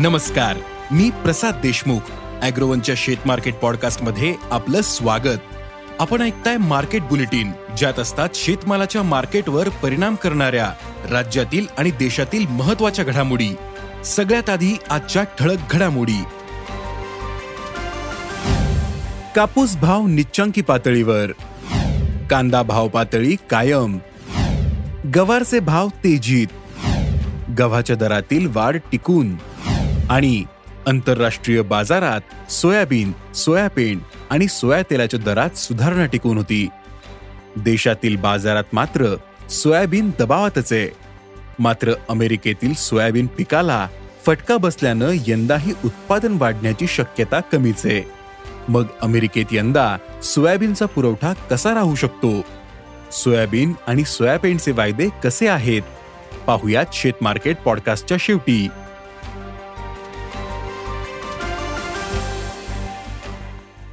नमस्कार मी प्रसाद देशमुख अॅग्रोवनच्या शेत मार्केट पॉडकास्टमध्ये आपलं स्वागत. आपण ऐकताय मार्केट बुलेटिन ज्यात असतात शेतमालाच्या मार्केटवर परिणाम करणाऱ्या राज्यातील आणि देशातील महत्त्वाच्या घडामोडी. सगळ्यात आधी आजच्या ठळक घडामोडी. कापूस भाव निच्चांकी पातळीवर. कांदा भाव पातळी कायम. गवारचे भाव तेजीत. गव्हाच्या दरातील वाढ टिकून. आणि आंतरराष्ट्रीय बाजारात सोयाबीन सोयाबीन आणि सोया तेलाच्या दरात सुधारणा टिकून होती. देशातील बाजारात मात्र सोयाबीन दबावातच आहे. मात्र अमेरिकेतील सोयाबीन पिकाला फटका बसल्यानं यंदाही उत्पादन वाढण्याची शक्यता कमीच आहे. मग अमेरिकेत यंदा सोयाबीनचा पुरवठा कसा राहू शकतो? सोयाबीन आणि सोयाबीनचे वायदे कसे आहेत? पाहुयात शेत मार्केट पॉडकास्टच्या शेवटी.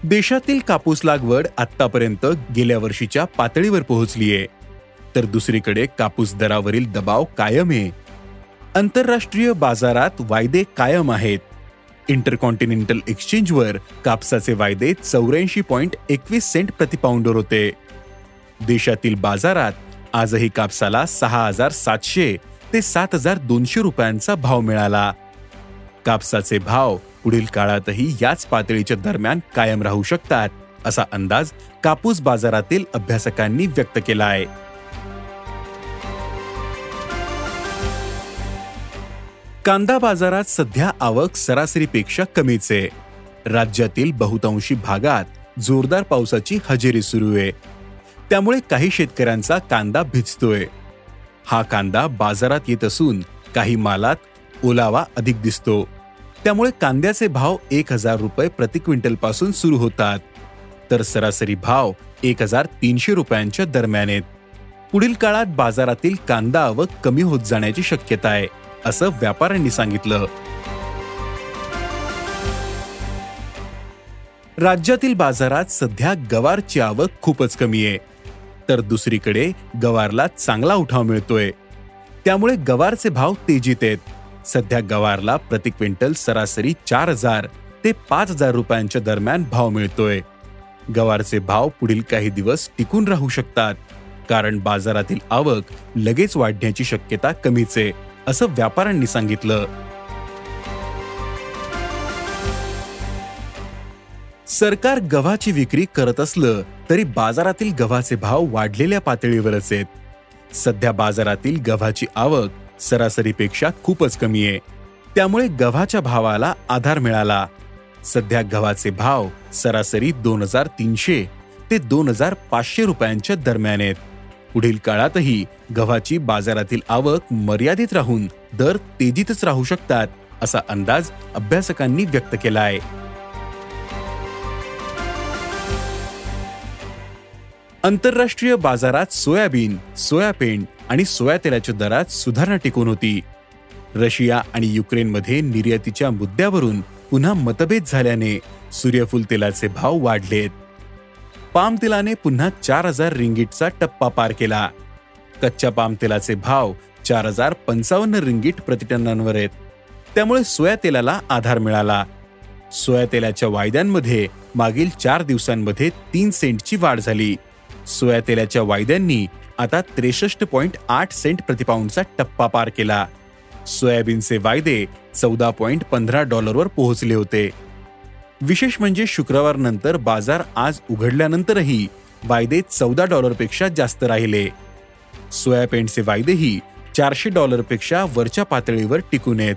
देशातील कापूस लागवड आतापर्यंत गेल्या वर्षीच्या पातळीवर पोहोचलीये तर दुसरीकडे कापूस दरावरील दबाव कायम आहे. आंतरराष्ट्रीय बाजारात वायदे कायम आहेत. इंटरकॉन्टिनेंटल एक्सचेंजवर कापसाचे वायदे चौऱ्याऐंशी पॉइंट एकवीस सेंट प्रतिपाऊंडवर होते. देशातील बाजारात आजही कापसाला सहा हजार सातशे ते सात हजार दोनशे रुपयांचा भाव मिळाला. कापसाचे भाव पुढील काळातही याच पातळीच्या दरम्यान कायम राहू शकतात असा अंदाज कापूस बाजारातील अभ्यासकांनी व्यक्त केला आहे. कांदा बाजारात सध्या आवक सरासरीपेक्षा कमीच. आहे राज्यातील बहुतांशी भागात जोरदार पावसाची हजेरी सुरू आहे. त्यामुळे काही शेतकऱ्यांचा कांदा भिजतोय. हा कांदा बाजारात येत असून काही मालात ओलावा अधिक दिसतो. त्यामुळे कांद्याचे भाव एक हजार रुपये प्रति क्विंटलपासून सुरू होतात. तर सरासरी भाव एक हजार तीनशे रुपयांच्या दरम्यान आहेत. पुढील काळात बाजारातील कांदा आवक कमी होत जाण्याची शक्यता आहे असं व्यापाऱ्यांनी सांगितलं. राज्यातील बाजारात सध्या गवारची आवक खूपच कमी आहे. तर दुसरीकडे गवारला चांगला उठाव मिळतोय. त्यामुळे गवारचे भाव तेजीत आहेत. सध्या गवारला प्रति क्विंटल सरासरी चार हजार ते पाच हजार रुपयांच्या दरम्यान भाव मिळतोय. गवारचे भाव पुढील काही दिवस टिकून राहू शकतात कारण बाजारातील आवक लगेच वाढण्याची शक्यता कमीच आहे असं व्यापाऱ्यांनी सांगितलं. सरकार गव्हाची विक्री करत असलं तरी बाजारातील गव्हाचे भाव वाढलेल्या पातळीवरच आहेत. सध्या बाजारातील गव्हाची आवक सरासरीपेक्षा खूपच कमी आहे. त्यामुळे गव्हाच्या भावाला आधार मिळाला. सध्या गव्हाचे भाव सरासरी दोन हजार तीनशे ते दोन हजार पाचशे रुपयांच्या दरम्यान आहेत. पुढील काळातही गव्हाची बाजारातील आवक मर्यादित राहून दर तेजीतच राहू शकतात असा अंदाज अभ्यासकांनी व्यक्त केला आहे आंतरराष्ट्रीय बाजारात सोयाबीन सोयापेंट आणि सोया तेलाच्या दरात सुधारणा टिकून होती. रशिया आणि युक्रेनमध्ये निर्यातीच्या मुद्द्यावरून पुन्हा मतभेद झाल्याने सूर्यफूल तेलाचे भाव वाढलेत. पाम तेलाने पुन्हा चार हजार रिंगीटचा टप्पा पार केला. कच्च्या पाम तेलाचे भाव चार हजार पंचावन्न रिंगीट प्रतिटनांवर आहेत. त्यामुळे सोया तेलाला आधार मिळाला. सोया तेलाच्या वायद्यांमध्ये मागील चार दिवसांमध्ये तीन सेंटची वाढ झाली. सोया तेलाच्या वायद्यांनी आता त्रेसष्ट पॉईंट आठ सेंट प्रतिपाऊंडचा टप्पा पार केला. सोयाबीनचे वायदे चौदा पॉईंट पंधरा डॉलरवर पोहोचले होते. विशेष म्हणजे शुक्रवार नंतर बाजार आज उघडल्यानंतरही वायदे चौदा डॉलरपेक्षा जास्त राहिले. सोयापेंटचे वायदेही चारशे डॉलरपेक्षा वरच्या पातळीवर टिकून आहेत.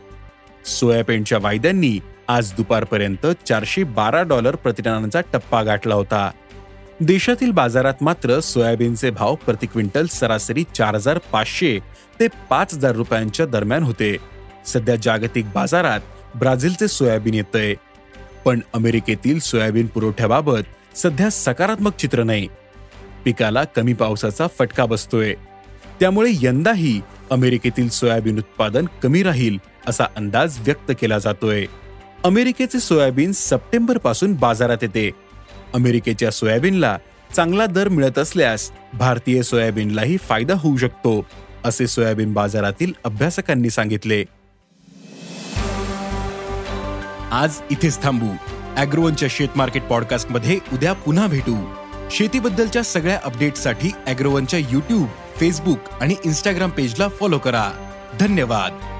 सोयापेंटच्या वायद्यांनी आज दुपारपर्यंत चारशे बारा डॉलर प्रतिटनांचा टप्पा गाठला होता. देशातील बाजारात मात्र सोयाबीनचे भाव प्रति क्विंटल सरासरी चार हजार पाचशे ते पाच हजार रुपयांच्या दरम्यान होते. सध्या जागतिक बाजारात ब्राझीलचे सोयाबीन येतंय. पण अमेरिकेतील सोयाबीन पुरवठ्याबाबत सध्या सकारात्मक चित्र नाही. पिकाला कमी पावसाचा फटका बसतोय. त्यामुळे यंदाही अमेरिकेतील सोयाबीन उत्पादन कमी राहील असा अंदाज व्यक्त केला जातोय. अमेरिकेचे सोयाबीन सप्टेंबरपासून बाजारात येते. अमेरिकेच्या सोयाबीनला चांगला दर मिळत असल्यास भारतीय सोयाबीनलाही फायदा होऊ शकतो असे सोयाबीन बाजारातील अभ्यासकांनी सांगितले. आज इथेच थांबू. अॅग्रोवनच्या शेत मार्केट पॉडकास्टमध्ये उद्या पुन्हा भेटू. शेतीबद्दलच्या सगळ्या अपडेटसाठी अॅग्रोवनच्या युट्यूब फेसबुक आणि इन्स्टाग्राम पेजला फॉलो करा. धन्यवाद.